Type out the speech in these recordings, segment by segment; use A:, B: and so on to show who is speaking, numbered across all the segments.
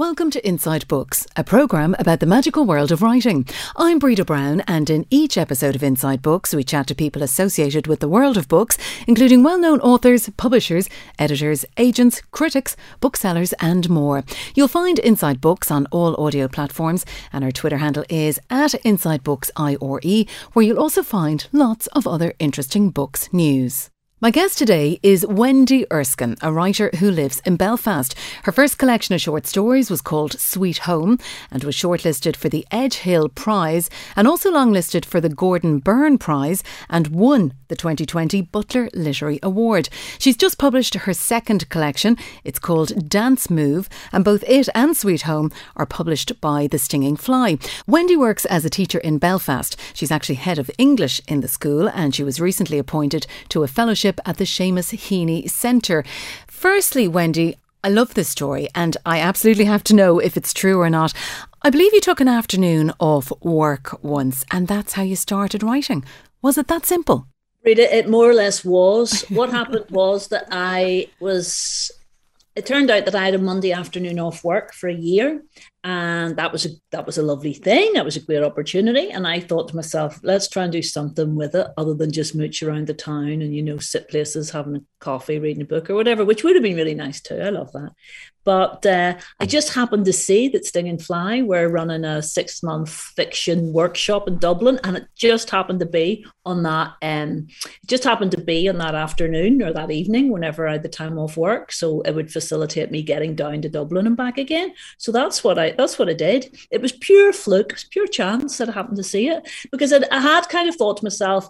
A: Welcome to Inside Books, a programme about the magical world of writing. I'm Breda Brown, and in each episode of Inside Books, we chat to people associated with the world of books, including well known authors, publishers, editors, agents, critics, booksellers, and more. You'll find Inside Books on all audio platforms, and our Twitter handle is at Inside Books IRE, where you'll also find lots of other interesting books news. My guest today is Wendy Erskine, a writer who lives in Belfast. Her first collection of short stories was called Sweet Home and was shortlisted for the Edgehill Prize and also longlisted for the Gordon Burn Prize and won the 2020 Butler Literary Award. She's just published her second collection. It's called Dance Move, and both it and Sweet Home are published by The Stinging Fly. Wendy works as a teacher in Belfast. She's actually head of English in the school, and she was recently appointed to a fellowship at the Seamus Heaney Centre. Firstly, Wendy, I love this story, and I absolutely have to know if it's true or not. I believe you took an afternoon off work once, and that's how you started writing. Was it that simple?
B: Breda, it more or less was. What happened was that I was. It turned out that I had a Monday afternoon off work for a year, and that was a that was a lovely thing. That was a great opportunity, and I thought to myself, let's try and do something with it other than just mooch around the town and you know sit places, having a coffee, reading a book or whatever, which would have been really nice too. I love that. But uh, I just happened to see that Stinging Fly were running a six month fiction workshop in Dublin, and it just happened to be on that. Um, it just happened to be on that afternoon or that evening, whenever I had the time off work, so it would facilitate me getting down to Dublin and back again. So that's what I that's what I did. It was pure fluke, it was pure chance that I happened to see it because I, I had kind of thought to myself,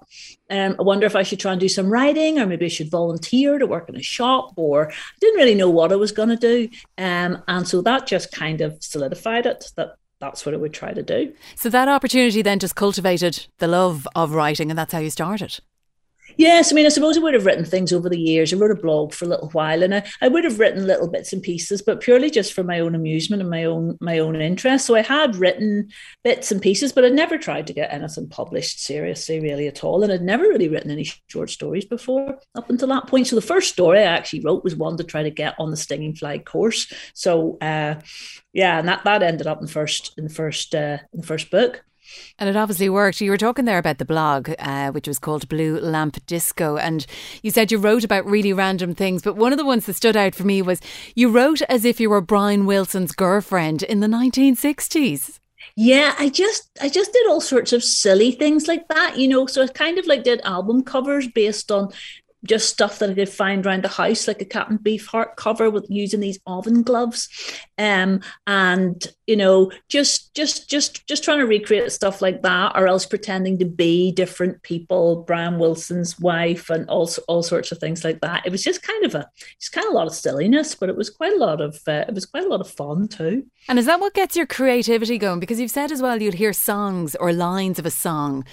B: um, I wonder if I should try and do some writing, or maybe I should volunteer to work in a shop, or I didn't really know what I was going to do. Um, and so that just kind of solidified it that that's what I would try to do.
A: So that opportunity then just cultivated the love of writing, and that's how you started.
B: Yes, I mean, I suppose I would have written things over the years. I wrote a blog for a little while, and I, I would have written little bits and pieces, but purely just for my own amusement and my own my own interest. So I had written bits and pieces, but I'd never tried to get anything published seriously, really at all. And I'd never really written any short stories before up until that point. So the first story I actually wrote was one to try to get on the Stinging Fly course. So uh, yeah, and that that ended up in first in first uh, in the first book.
A: And it obviously worked. You were talking there about the blog, uh, which was called Blue Lamp Disco, and you said you wrote about really random things. But one of the ones that stood out for me was you wrote as if you were Brian Wilson's girlfriend in the 1960s.
B: Yeah, I just I just did all sorts of silly things like that, you know. So I kind of like did album covers based on just stuff that I could find around the house, like a Captain Beefheart cover with using these oven gloves, um, and you know, just just just just trying to recreate stuff like that, or else pretending to be different people, Brian Wilson's wife, and all all sorts of things like that. It was just kind of a just kind of a lot of silliness, but it was quite a lot of uh, it was quite a lot of fun too.
A: And is that what gets your creativity going? Because you've said as well, you'll hear songs or lines of a song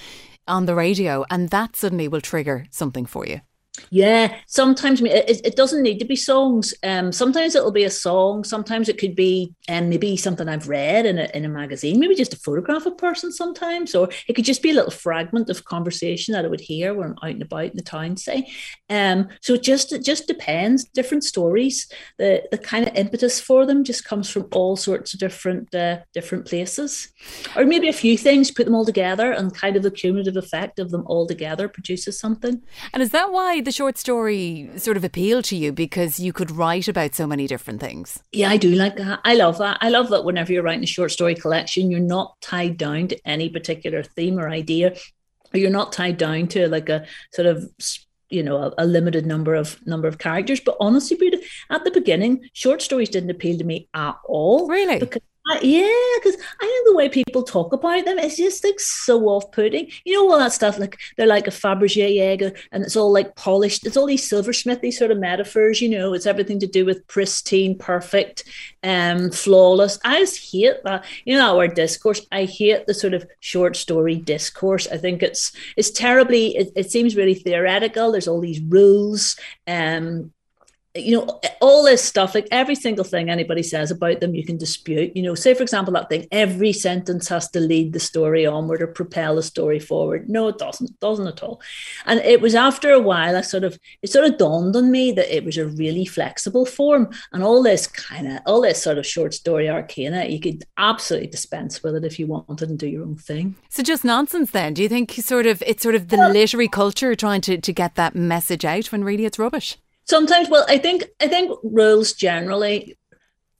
A: on the radio, and that suddenly will trigger something for you.
B: Yeah, sometimes it, it doesn't need to be songs. Um, sometimes it'll be a song. Sometimes it could be um, maybe something I've read in a, in a magazine, maybe just a photograph of a person sometimes, or it could just be a little fragment of conversation that I would hear when I'm out and about in the town, say. Um, so it just it just depends. Different stories, the the kind of impetus for them just comes from all sorts of different uh, different places, or maybe a few things, put them all together, and kind of the cumulative effect of them all together produces something.
A: And is that why the short story sort of appeal to you because you could write about so many different things?
B: Yeah, I do like that. I love that. I love that whenever you're writing a short story collection, you're not tied down to any particular theme or idea, or you're not tied down to like a sort of you know a, a, limited number of number of characters but honestly at the beginning short stories didn't appeal to me at all
A: really
B: because yeah, because I think the way people talk about them is just like so off-putting. You know all that stuff like they're like a Fabergé egg, and it's all like polished. It's all these silversmithy sort of metaphors. You know, it's everything to do with pristine, perfect, um, flawless. I just hate that. You know, our discourse. I hate the sort of short story discourse. I think it's it's terribly. It, it seems really theoretical. There's all these rules. Um, you know, all this stuff, like every single thing anybody says about them, you can dispute. You know, say, for example, that thing, every sentence has to lead the story onward or propel the story forward. No, it doesn't, doesn't at all. And it was after a while, I sort of, it sort of dawned on me that it was a really flexible form. And all this kind of, all this sort of short story arcana, you could absolutely dispense with it if you wanted and do your own thing.
A: So just nonsense then. Do you think you sort of, it's sort of the well, literary culture trying to, to get that message out when really it's rubbish?
B: Sometimes well i think i think rules generally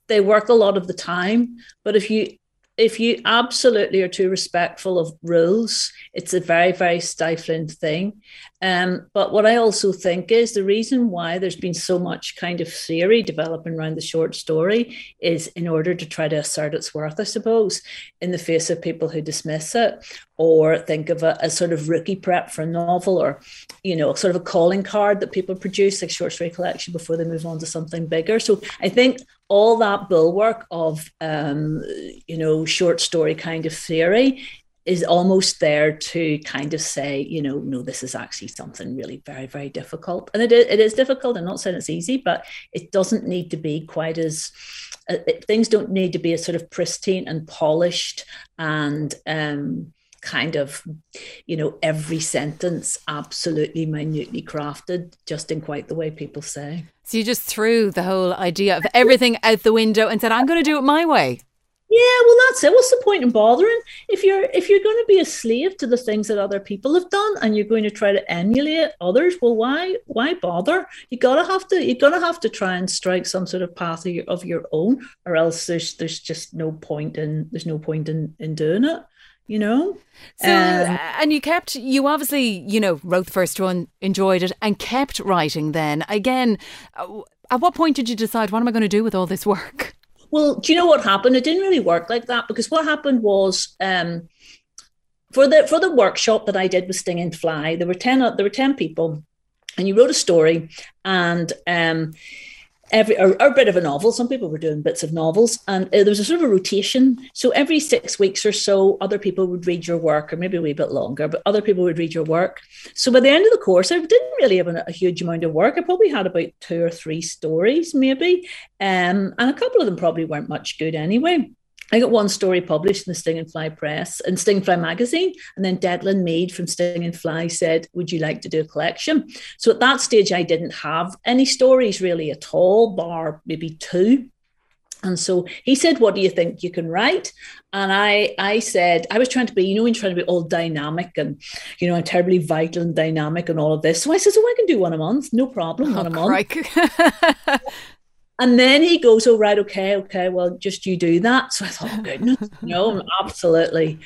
B: they work a lot of the time but if you if you absolutely are too respectful of rules it's a very very stifling thing um, but what i also think is the reason why there's been so much kind of theory developing around the short story is in order to try to assert its worth i suppose in the face of people who dismiss it or think of it as sort of rookie prep for a novel or you know sort of a calling card that people produce like short story collection before they move on to something bigger. So i think all that bulwark of um, you know short story kind of theory is almost there to kind of say, you know, no, this is actually something really very, very difficult. And it is, it is difficult. I'm not saying it's easy, but it doesn't need to be quite as, uh, things don't need to be as sort of pristine and polished and, um, kind of, you know, every sentence absolutely minutely crafted, just in quite the way people say.
A: So you just threw the whole idea of everything out the window and said, I'm going to do it my way.
B: Yeah, well, that's it. What's the point in bothering if you're if you're going to be a slave to the things that other people have done and you're going to try to emulate others? Well, why why bother? You gotta have to you're gonna have to try and strike some sort of path of your, of your own, or else there's there's just no point in there's no point in in doing it you know
A: so um, and you kept you obviously you know wrote the first one enjoyed it and kept writing then again uh, at what point did you decide what am i going to do with all this work
B: well do you know what happened? It didn't really work like that because what happened was um, for the for the workshop that i did with Stinging Fly there were 10 there were 10 people and you wrote a story and um, every or, or, a bit of a novel. Some people were doing bits of novels, and uh, there was a sort of a rotation. So every six weeks or so, other people would read your work, or maybe a wee bit longer, but other people would read your work. So by the end of the course, I didn't really have a, a huge amount of work. I probably had about two or three stories, maybe, um, and a couple of them probably weren't much good anyway. I got one story published in the Stinging Fly Press and Stinging Fly magazine. And then Declan Meade from Stinging Fly said, Would you like to do a collection? So at that stage, I didn't have any stories really at all, bar maybe two. And so he said, What do you think you can write? And I I said, I was trying to be, you know, when trying to be all dynamic and, you know, I'm terribly vital and dynamic and all of this. So I said, So oh, I can do one a month, no problem, one oh, a month. And then he goes, Oh, right, okay, okay, well, just you do that. So I thought, oh, goodness, no, absolutely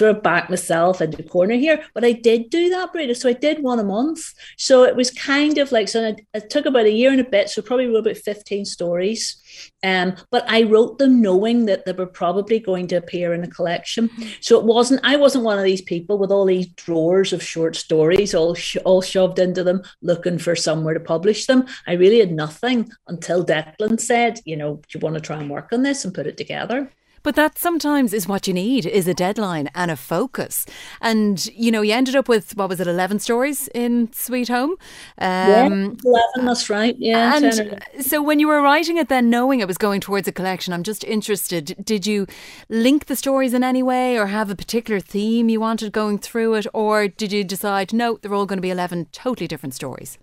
B: of back myself into the corner here. But I did do that, Breda. So I did one a month. So it was kind of like, so it took about a year and a bit. So probably wrote about 15 stories. Um, but I wrote them knowing that they were probably going to appear in a collection. So it wasn't, I wasn't one of these people with all these drawers of short stories all, sh- all shoved into them looking for somewhere to publish them. I really had nothing until Declan said, you know, do you want to try and work on this and put it together?
A: But that sometimes is what you need is a deadline and a focus. And you know, you ended up with what was it, eleven stories in Sweet Home?
B: Um, yeah, eleven. That's right. Yeah.
A: And so when you were writing it, then knowing it was going towards a collection, I'm just interested. Did you link the stories in any way, or have a particular theme you wanted going through it, or did you decide no, they're all going to be eleven totally different stories?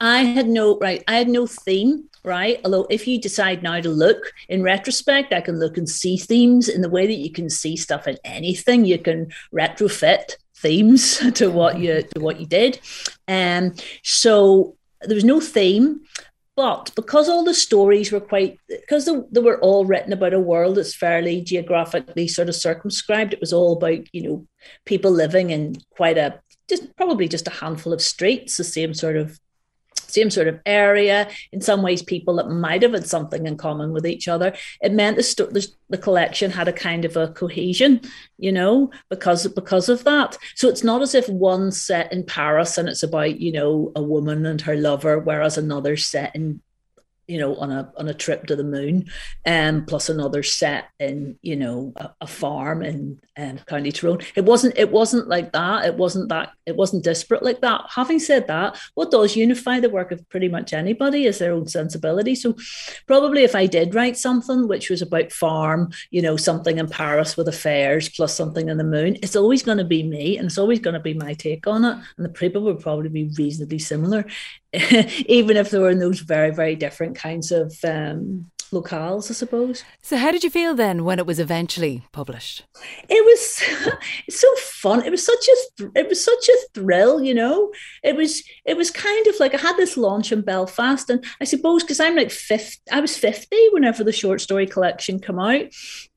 B: I had no right. I had no theme right? Although, if you decide now to look in retrospect, I can look and see themes in the way that you can see stuff in anything. You can retrofit themes to what you to what you did, and um, so there was no theme. But because all the stories were quite, because they, they were all written about a world that's fairly geographically sort of circumscribed, it was all about, you know, people living in quite a, just probably just a handful of streets, the same sort of same sort of area. In some ways, people that might have had something in common with each other. It meant the, the collection had a kind of a cohesion, you know, because because of that. So it's not as if one set in Paris and it's about you know a woman and her lover, whereas another set in you know, on a on a trip to the moon, um, plus another set in, you know, a, a farm in um, County Tyrone. It wasn't it wasn't like that. It wasn't that it wasn't disparate like that. Having said that, what does unify the work of pretty much anybody is their own sensibility. So probably if I did write something which was about farm, you know, something in Paris with affairs plus something in the moon, it's always going to be me and it's always going to be my take on it. And the people would probably be reasonably similar. even if they were in those very, very different kinds of um, locales, I suppose.
A: So, how did you feel then when it was eventually published?
B: It was so fun. It was such a it was such a thrill, you know. It was it was kind of like I had this launch in Belfast, and I suppose because I'm like fifty, I was fifty whenever the short story collection came out,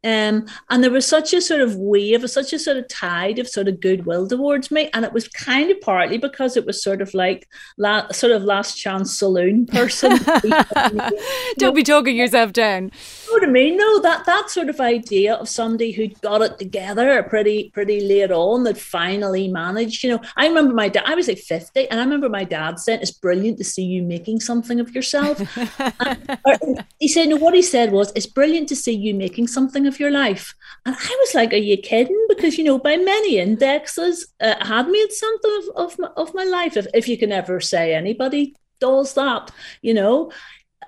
B: um, and there was such a sort of wave, such a sort of tide of sort of goodwill towards me. And it was kind of partly because it was sort of like la- sort of last chance saloon person.
A: Don't be talking yourself down.
B: You know what I mean? No, that that sort of idea of somebody who'd got it together pretty pretty late on that finally managed. You know, I remember my dad. I was like fifty, and I remember my dad said, "It's brilliant to see you making something of yourself." and, he said, "No, what he said was, it's brilliant to see you making something of your life." And I was like, "Are you kidding?" Because you know, by many indexes, uh, had made something of of my, of my life. If if you can ever say anybody does that, you know.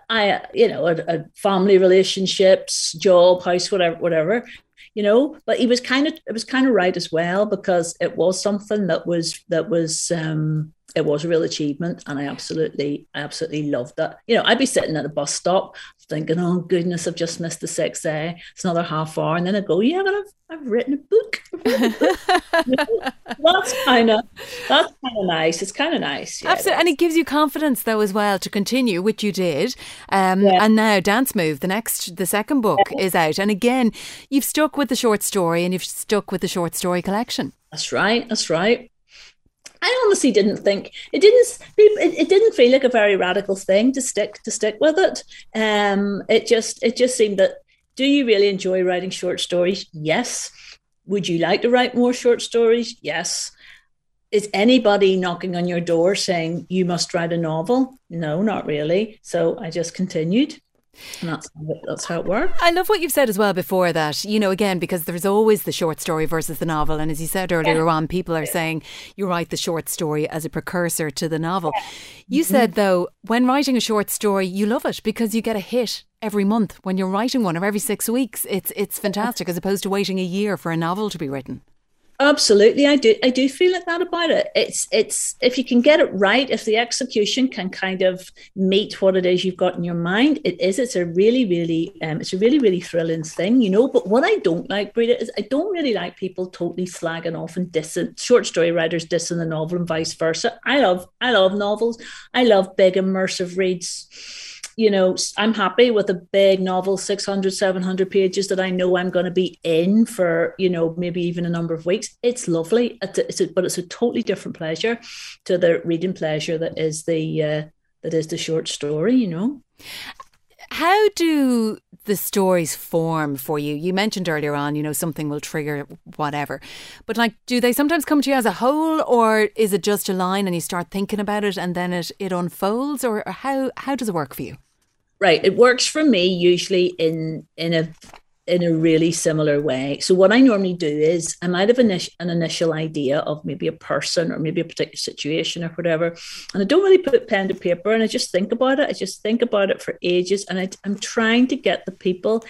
B: I, you know, a, a family relationships, job, house, whatever, whatever, you know. But he was kind of, it was kind of right as well because it was something that was that was um it was a real achievement and I absolutely, I absolutely loved that You know, I'd be sitting at a bus stop thinking, oh goodness, I've just missed the 6A. It's another half hour. And then I go, yeah, but I've, I've written a book. you know, that's kind of, that's kind of nice. It's kind of nice.
A: Yeah, Absolutely. And it gives you confidence though as well to continue, which you did. Um, yeah. And now Dance Move, the next, the second book yeah. is out. And again, you've stuck with the short story and you've stuck with the short story collection.
B: That's right. That's right. I honestly didn't think it didn't it, didn't feel like a very radical thing to stick to stick with it. Um, it just it just seemed that do you really enjoy writing short stories? Yes. Would you like to write more short stories? Yes. Is anybody knocking on your door saying you must write a novel? No, not really. So I just continued. And that's how, it, that's how it works.
A: I love what you've said as well before that, you know, again, because there's always the short story versus the novel. And as you said earlier yeah. on, people are saying you write the short story as a precursor to the novel. Yeah. You mm-hmm. said, though, when writing a short story, you love it because you get a hit every month when you're writing one or every six weeks. It's, it's fantastic as opposed to waiting a year for a novel to be written.
B: Absolutely, I do. I do feel like that about it. It's it's if you can get it right, if the execution can kind of meet what it is you've got in your mind, it is. It's a really, really, um, it's a really, really thrilling thing, you know. But what I don't like, Breda, is I don't really like people totally slagging off and dissing short story writers dissing the novel and vice versa. I love, I love novels. I love big immersive reads you know, I'm happy with a big novel, 600, 700 pages that I know I'm going to be in for, you know, maybe even a number of weeks. It's lovely. It's a, it's a, but it's a totally different pleasure to the reading pleasure that is the, uh, that is the short story, you know.
A: How do the stories form for you? You mentioned earlier on, you know, something will trigger whatever. But like, do they sometimes come to you as a whole or is it just a line and you start thinking about it and then it, it unfolds or how, how does it work for you?
B: right it works for me usually in in a in a really similar way so what i normally do is i might have an, an initial idea of maybe a person or maybe a particular situation or whatever and i don't really put pen to paper and i just think about it i just think about it for ages and I, i'm trying to get the people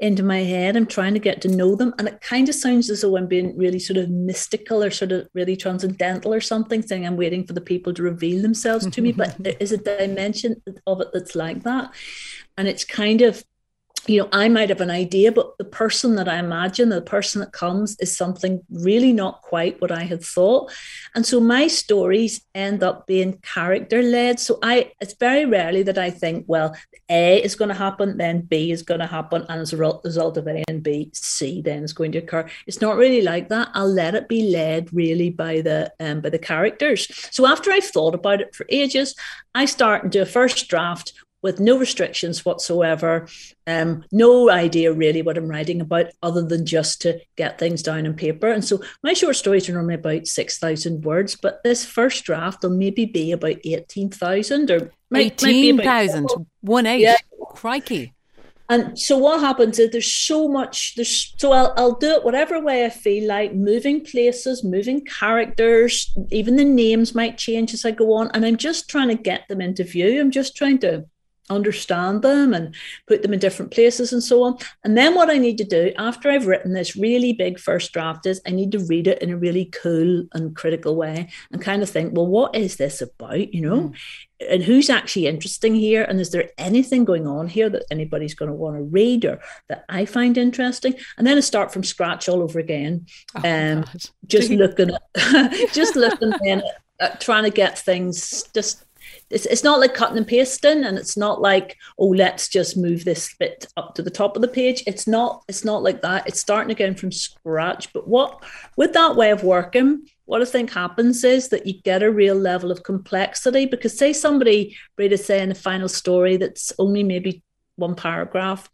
B: into my head. I'm trying to get to know them. And it kind of sounds as though I'm being really sort of mystical or sort of really transcendental or something, saying I'm waiting for the people to reveal themselves to me. But there is a dimension of it that's like that. And it's kind of you know, I might have an idea, but the person that I imagine, the person that comes, is something really not quite what I had thought. And so my stories end up being character led. So I, it's very rarely that I think, well, A is going to happen, then B is going to happen, and as a result of A and B, C then is going to occur. It's not really like that. I'll let it be led really by the um, by the characters. So after I've thought about it for ages, I start and do a first draft with no restrictions whatsoever, um, no idea really what I'm writing about other than just to get things down on paper. And so my short stories are normally about 6,000 words, but this first draft will maybe be about 18,000 or
A: 18,000, one eight. Yeah. Crikey.
B: And so what happens is there's so much there's so I'll, I'll do it whatever way I feel like moving places, moving characters, even the names might change as I go on. And I'm just trying to get them into view. I'm just trying to understand them and put them in different places and so on. And then what I need to do after I've written this really big first draft is I need to read it in a really cool and critical way and kind of think, well, what is this about? You know, mm. and who's actually interesting here? And is there anything going on here that anybody's going to want to read or that I find interesting? And then I start from scratch all over again. Oh, um, just looking at just looking at, at trying to get things just it's, it's not like cutting and pasting and it's not like oh let's just move this bit up to the top of the page. It's not it's not like that. It's starting again from scratch. But what with that way of working what I think happens is that you get a real level of complexity because say somebody read a say in a final story that's only maybe one paragraph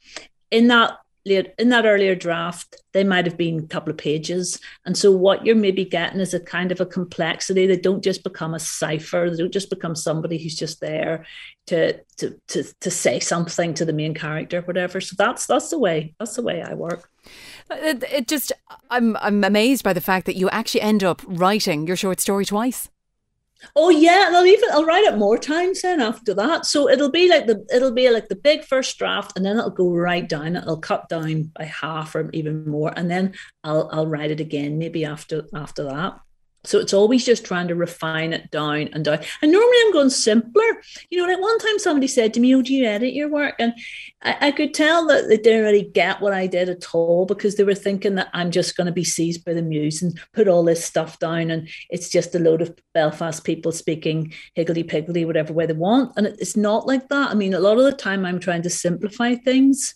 B: in that in that earlier draft, they might have been a couple of pages. And so what you're maybe getting is a kind of a complexity. They don't just become a cipher. They don't just become somebody who's just there to to to to say something to the main character, whatever. So that's that's the way that's the way I work.
A: It, it just I'm I'm amazed by the fact that you actually end up writing your short story twice.
B: Oh yeah, and I'll even I'll write it more times then after that. So it'll be like the it'll be like the big first draft, and then it'll go right down. It'll cut down by half or even more, and then I'll I'll write it again maybe after after that. So it's always just trying to refine it down and down. And normally I'm going simpler. You know, like one time somebody said to me, Oh, do you edit your work? And I, I, could tell that they didn't really get what I did at all because they were thinking that I'm just going to be seized by the muse and put all this stuff down. And it's just a load of Belfast people speaking higgledy piggledy, whatever way they want. And it's not like that. I mean, a lot of the time I'm trying to simplify things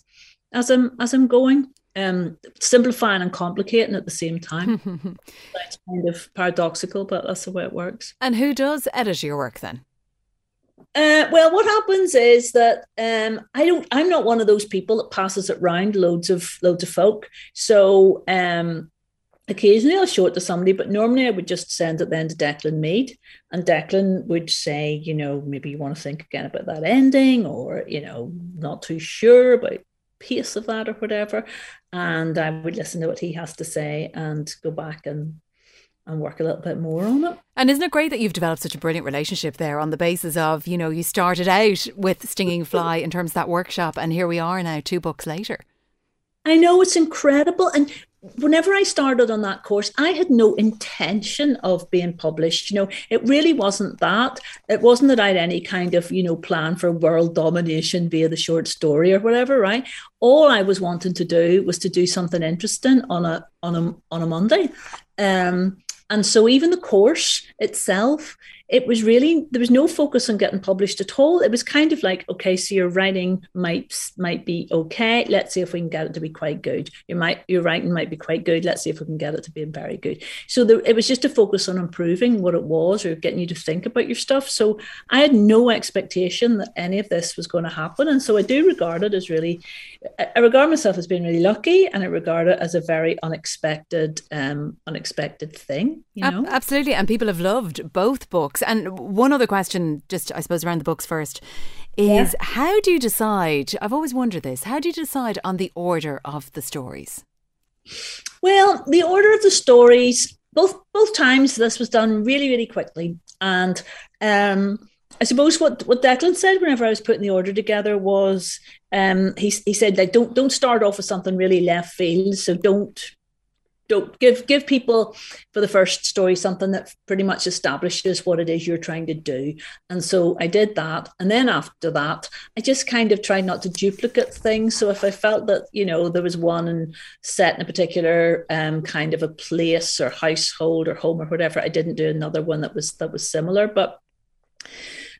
B: as I'm as I'm going um, simplifying and complicating at the same time. it's kind of paradoxical, but that's the way it works.
A: And who does edit your work then?
B: Uh, well, what happens is that um, I don't. I'm not one of those people that passes it round loads of loads of folk. So um, occasionally I'll show it to somebody, but normally I would just send it then to Declan Meade, and Declan would say, you know, maybe you want to think again about that ending, or you know, not too sure about pace of that or whatever. And I would listen to what he has to say and go back and and work a little bit more on it.
A: And isn't it great that you've developed such a brilliant relationship there on the basis of, you know, you started out with Stinging Fly in terms of that workshop and here we are now two books later.
B: I know it's incredible. And whenever I started on that course, I had no intention of being published. You know, it really wasn't that. It wasn't that I had any kind of, you know, plan for world domination via the short story or whatever, right? All I was wanting to do was to do something interesting on a on a on a Monday. Um, and so even the course itself it was really there was no focus on getting published at all. It was kind of like, okay, so your writing might might be okay. Let's see if we can get it to be quite good. Your might your writing might be quite good. Let's see if we can get it to be very good. So there, it was just a focus on improving what it was or getting you to think about your stuff. So I had no expectation that any of this was going to happen, and so I do regard it as really, I regard myself as being really lucky, and I regard it as a very unexpected, um, unexpected thing. You know,
A: absolutely, and people have loved both books. And one other question, just I suppose around the books first, is yeah. how do you decide? I've always wondered this. How do you decide on the order of the stories?
B: Well, the order of the stories, both both times this was done really, really quickly. And um, I suppose what, what Declan said whenever I was putting the order together was um, he, he said like don't don't start off with something really left field. So don't don't give give people for the first story something that pretty much establishes what it is you're trying to do. And so i did that. And then after that i just kind of tried not to duplicate things. So if i felt that you know there was one set in a particular um, kind of a place or household or home or whatever i didn't do another one that was that was similar. But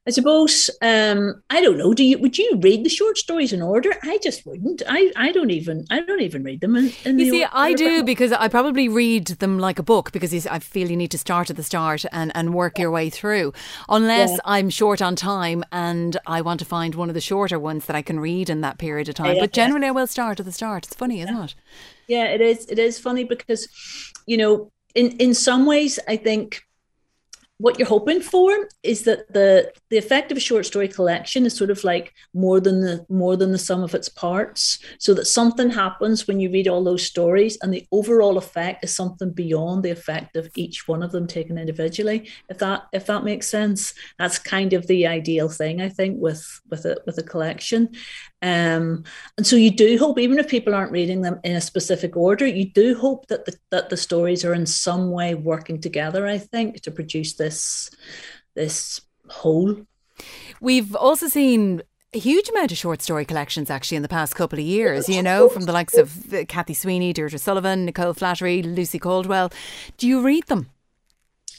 B: I suppose um, I don't know. Do you would you read the short stories in order? I just wouldn't. I, I don't even I don't even read them. In, in
A: you see,
B: order.
A: I do because I probably read them like a book because I feel you need to start at the start and, and work your way through. Unless yeah. I'm short on time and I want to find one of the shorter ones that I can read in that period of time. Yeah, but generally, yeah. I will start at the start. It's funny, isn't it?
B: Yeah, it is. It is funny because, you know, in in some ways, I think what you're hoping for is that the the effect of a short story collection is sort of like more than the more than the sum of its parts. So that something happens when you read all those stories and the overall effect is something beyond the effect of each one of them taken individually if that if that makes sense. That's kind of the ideal thing i think with with a with a collection um, and so you do hope, even if people aren't reading them in a specific order, you do hope that the, that the stories are in some way working together. I think to produce this this whole.
A: We've also seen a huge amount of short story collections actually in the past couple of years, you know, from the likes of Kathy Sweeney, Deirdre Sullivan, Nicole Flattery, Lucy Caldwell. Do you read them?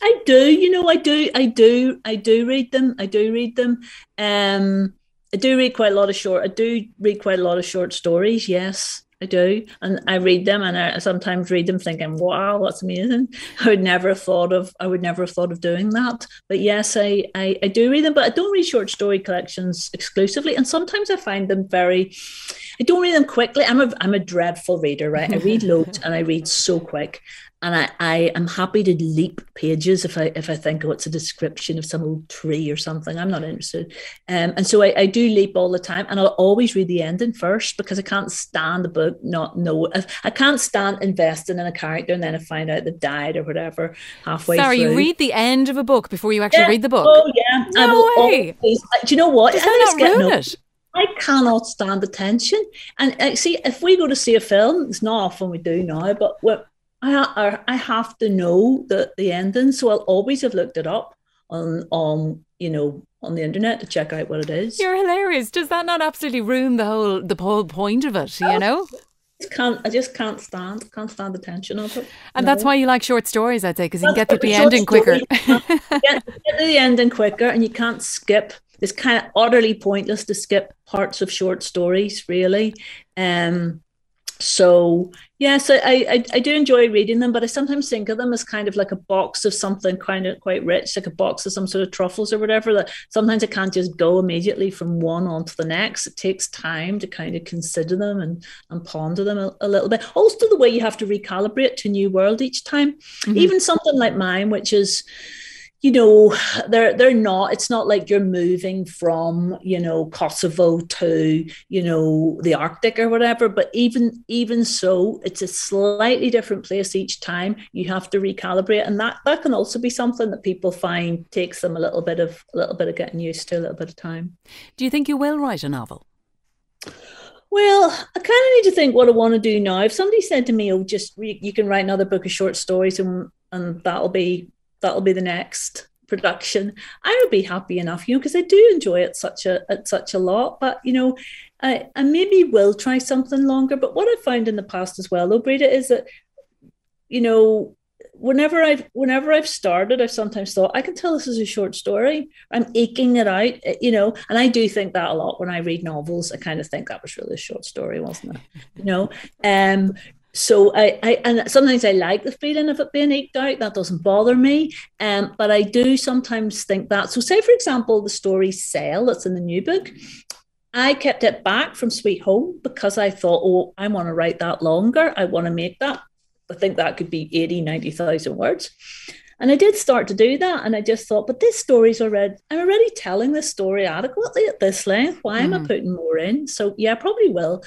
B: I do, you know, I do, I do, I do read them. I do read them. Um, I do read quite a lot of short. I do read quite a lot of short stories. Yes, I do, and I read them, and I sometimes read them thinking, "Wow, that's amazing." I would never have thought of. I would never have thought of doing that. But yes, I, I I do read them, but I don't read short story collections exclusively, and sometimes I find them very. I don't read them quickly. I'm a I'm a dreadful reader, right? I read loads and I read so quick, and I, I am happy to leap pages if I if I think oh it's a description of some old tree or something. I'm not interested, um, and so I, I do leap all the time, and I'll always read the ending first because I can't stand the book not know. I can't stand investing in a character and then I find out they've died or whatever halfway. Through.
A: Sorry,
B: through.
A: you read the end of a book before you actually
B: yeah.
A: read the book.
B: Oh yeah,
A: no way.
B: Always, do you know what?
A: Does that not ruin it?
B: I cannot stand the tension. And uh, see, if we go to see a film, it's not often we do now, but I, I have to know the, the ending. So I'll always have looked it up on, on, you know, on the internet to check out what it is.
A: You're hilarious. Does that not absolutely ruin the whole, the whole point of it, you know?
B: I can't, I just can't stand, can't stand the tension of it.
A: And no. that's why you like short stories, I'd say, because you can get to the ending quicker.
B: get, get to the ending quicker and you can't skip it's kind of utterly pointless to skip parts of short stories, really. Um, so yes, I, I I do enjoy reading them, but I sometimes think of them as kind of like a box of something kind of quite rich, like a box of some sort of truffles or whatever. That sometimes I can't just go immediately from one onto the next. It takes time to kind of consider them and and ponder them a, a little bit. Also, the way you have to recalibrate to new world each time. Mm-hmm. Even something like mine, which is you know they're they're not it's not like you're moving from you know kosovo to you know the arctic or whatever but even even so it's a slightly different place each time. You have to recalibrate and that that can also be something that people find takes them a little bit of a little bit of getting used to a little bit of time.
A: Do you think you will write a novel?
B: Well, I kind of need to think what I want to do now. If somebody said to me, "Oh, just re- you can write another book of short stories, and and that'll be that'll be the next production i would be happy enough you know because i do enjoy it such a at such a lot but you know I, I maybe will try something longer but what i've found in the past as well though Breda is that you know whenever I've whenever I've started, I've sometimes thought I can tell this is a short story. I'm aching it out, eh, you know, and I do think that a lot when I read novels. I kind of think that was really a short story, wasn't it? You know, um, so I, I and sometimes I like the feeling of it being eked out. That doesn't bother me. Um, but I do sometimes think that. So say for example, the story Cell that's in the new book. I kept it back from Sweet Home because I thought, oh, I want to write that longer. I want to make that. I think that could be 80, 90,000 words. And I did start to do that. And I just thought, but this story's already, I'm already telling this story adequately at this length. Why am mm. I putting more in? So yeah, probably will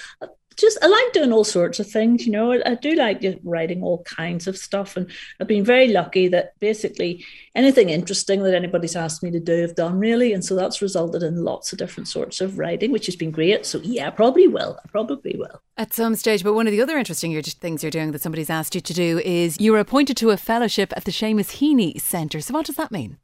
B: just I like doing all sorts of things, you know. I, I, do like writing all kinds of stuff, and I've been very lucky that basically anything interesting that anybody's asked me to do, I've done really, and so that's resulted in lots of different sorts of writing, which has been great. So yeah, probably will. I probably will
A: at some stage. But one of the other interesting things you're doing that somebody's asked you to do is you were appointed to a fellowship at the Seamus Heaney Centre. So what does that mean?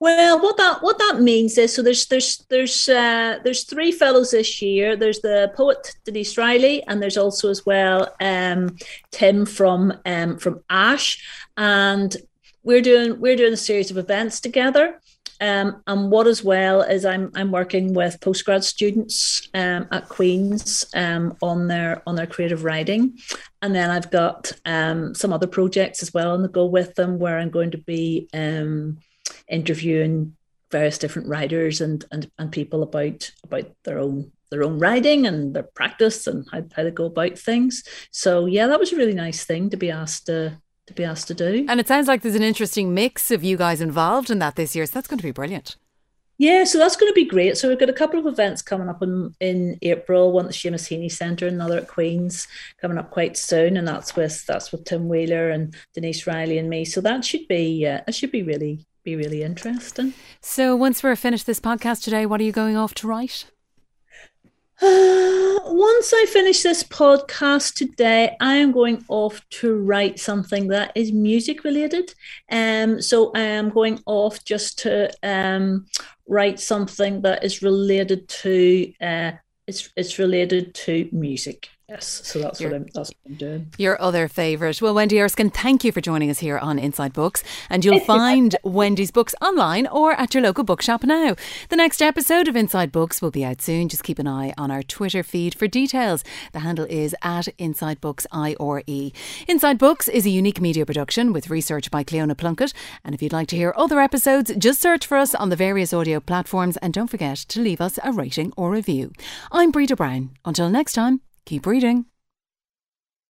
B: Well, what that what that means is so there's there's there's uh, there's three fellows this year. There's the poet Denise Riley, and there's also as well um, Tim from um, from Ash, and we're doing we're doing a series of events together. Um, and what as well is I'm I'm working with postgrad students um, at Queen's um, on their on their creative writing, and then I've got um, some other projects as well on the go with them where I'm going to be um, interviewing various different writers and, and and people about about their own their own writing and their practice and how, how to go about things. So yeah, that was a really nice thing to be asked to to be asked to do.
A: And it sounds like there's an interesting mix of you guys involved in that this year. So that's going to be brilliant.
B: Yeah, so that's going to be great. So we've got a couple of events coming up in, in April. One at the Seamus Heaney Centre, another at Queen's coming up quite soon, and that's with that's with Tim Wheeler and Denise Riley and me. So that should be uh, that should be really be really interesting.
A: So once we're finished this podcast today, what are you going off to write?
B: Uh, once I finish this podcast today, I am going off to write something that is music related. Um, so I am going off just to um, write something that is related to uh, it's it's related to music. Yes, so that's your, what I'm that's what I'm doing.
A: Your other favourite. Well, Wendy Erskine, thank you for joining us here on Inside Books, and you'll find Wendy's books online or at your local bookshop now. The next episode of Inside Books will be out soon. Just keep an eye on our Twitter feed for details. The handle is at Inside Books IRE. Inside Books is a unique media production with research by Cleona Plunkett, and if you'd like to hear other episodes, just search for us on the various audio platforms, and don't forget to leave us a rating or review. I'm Breda Brown. Until next time. Keep reading.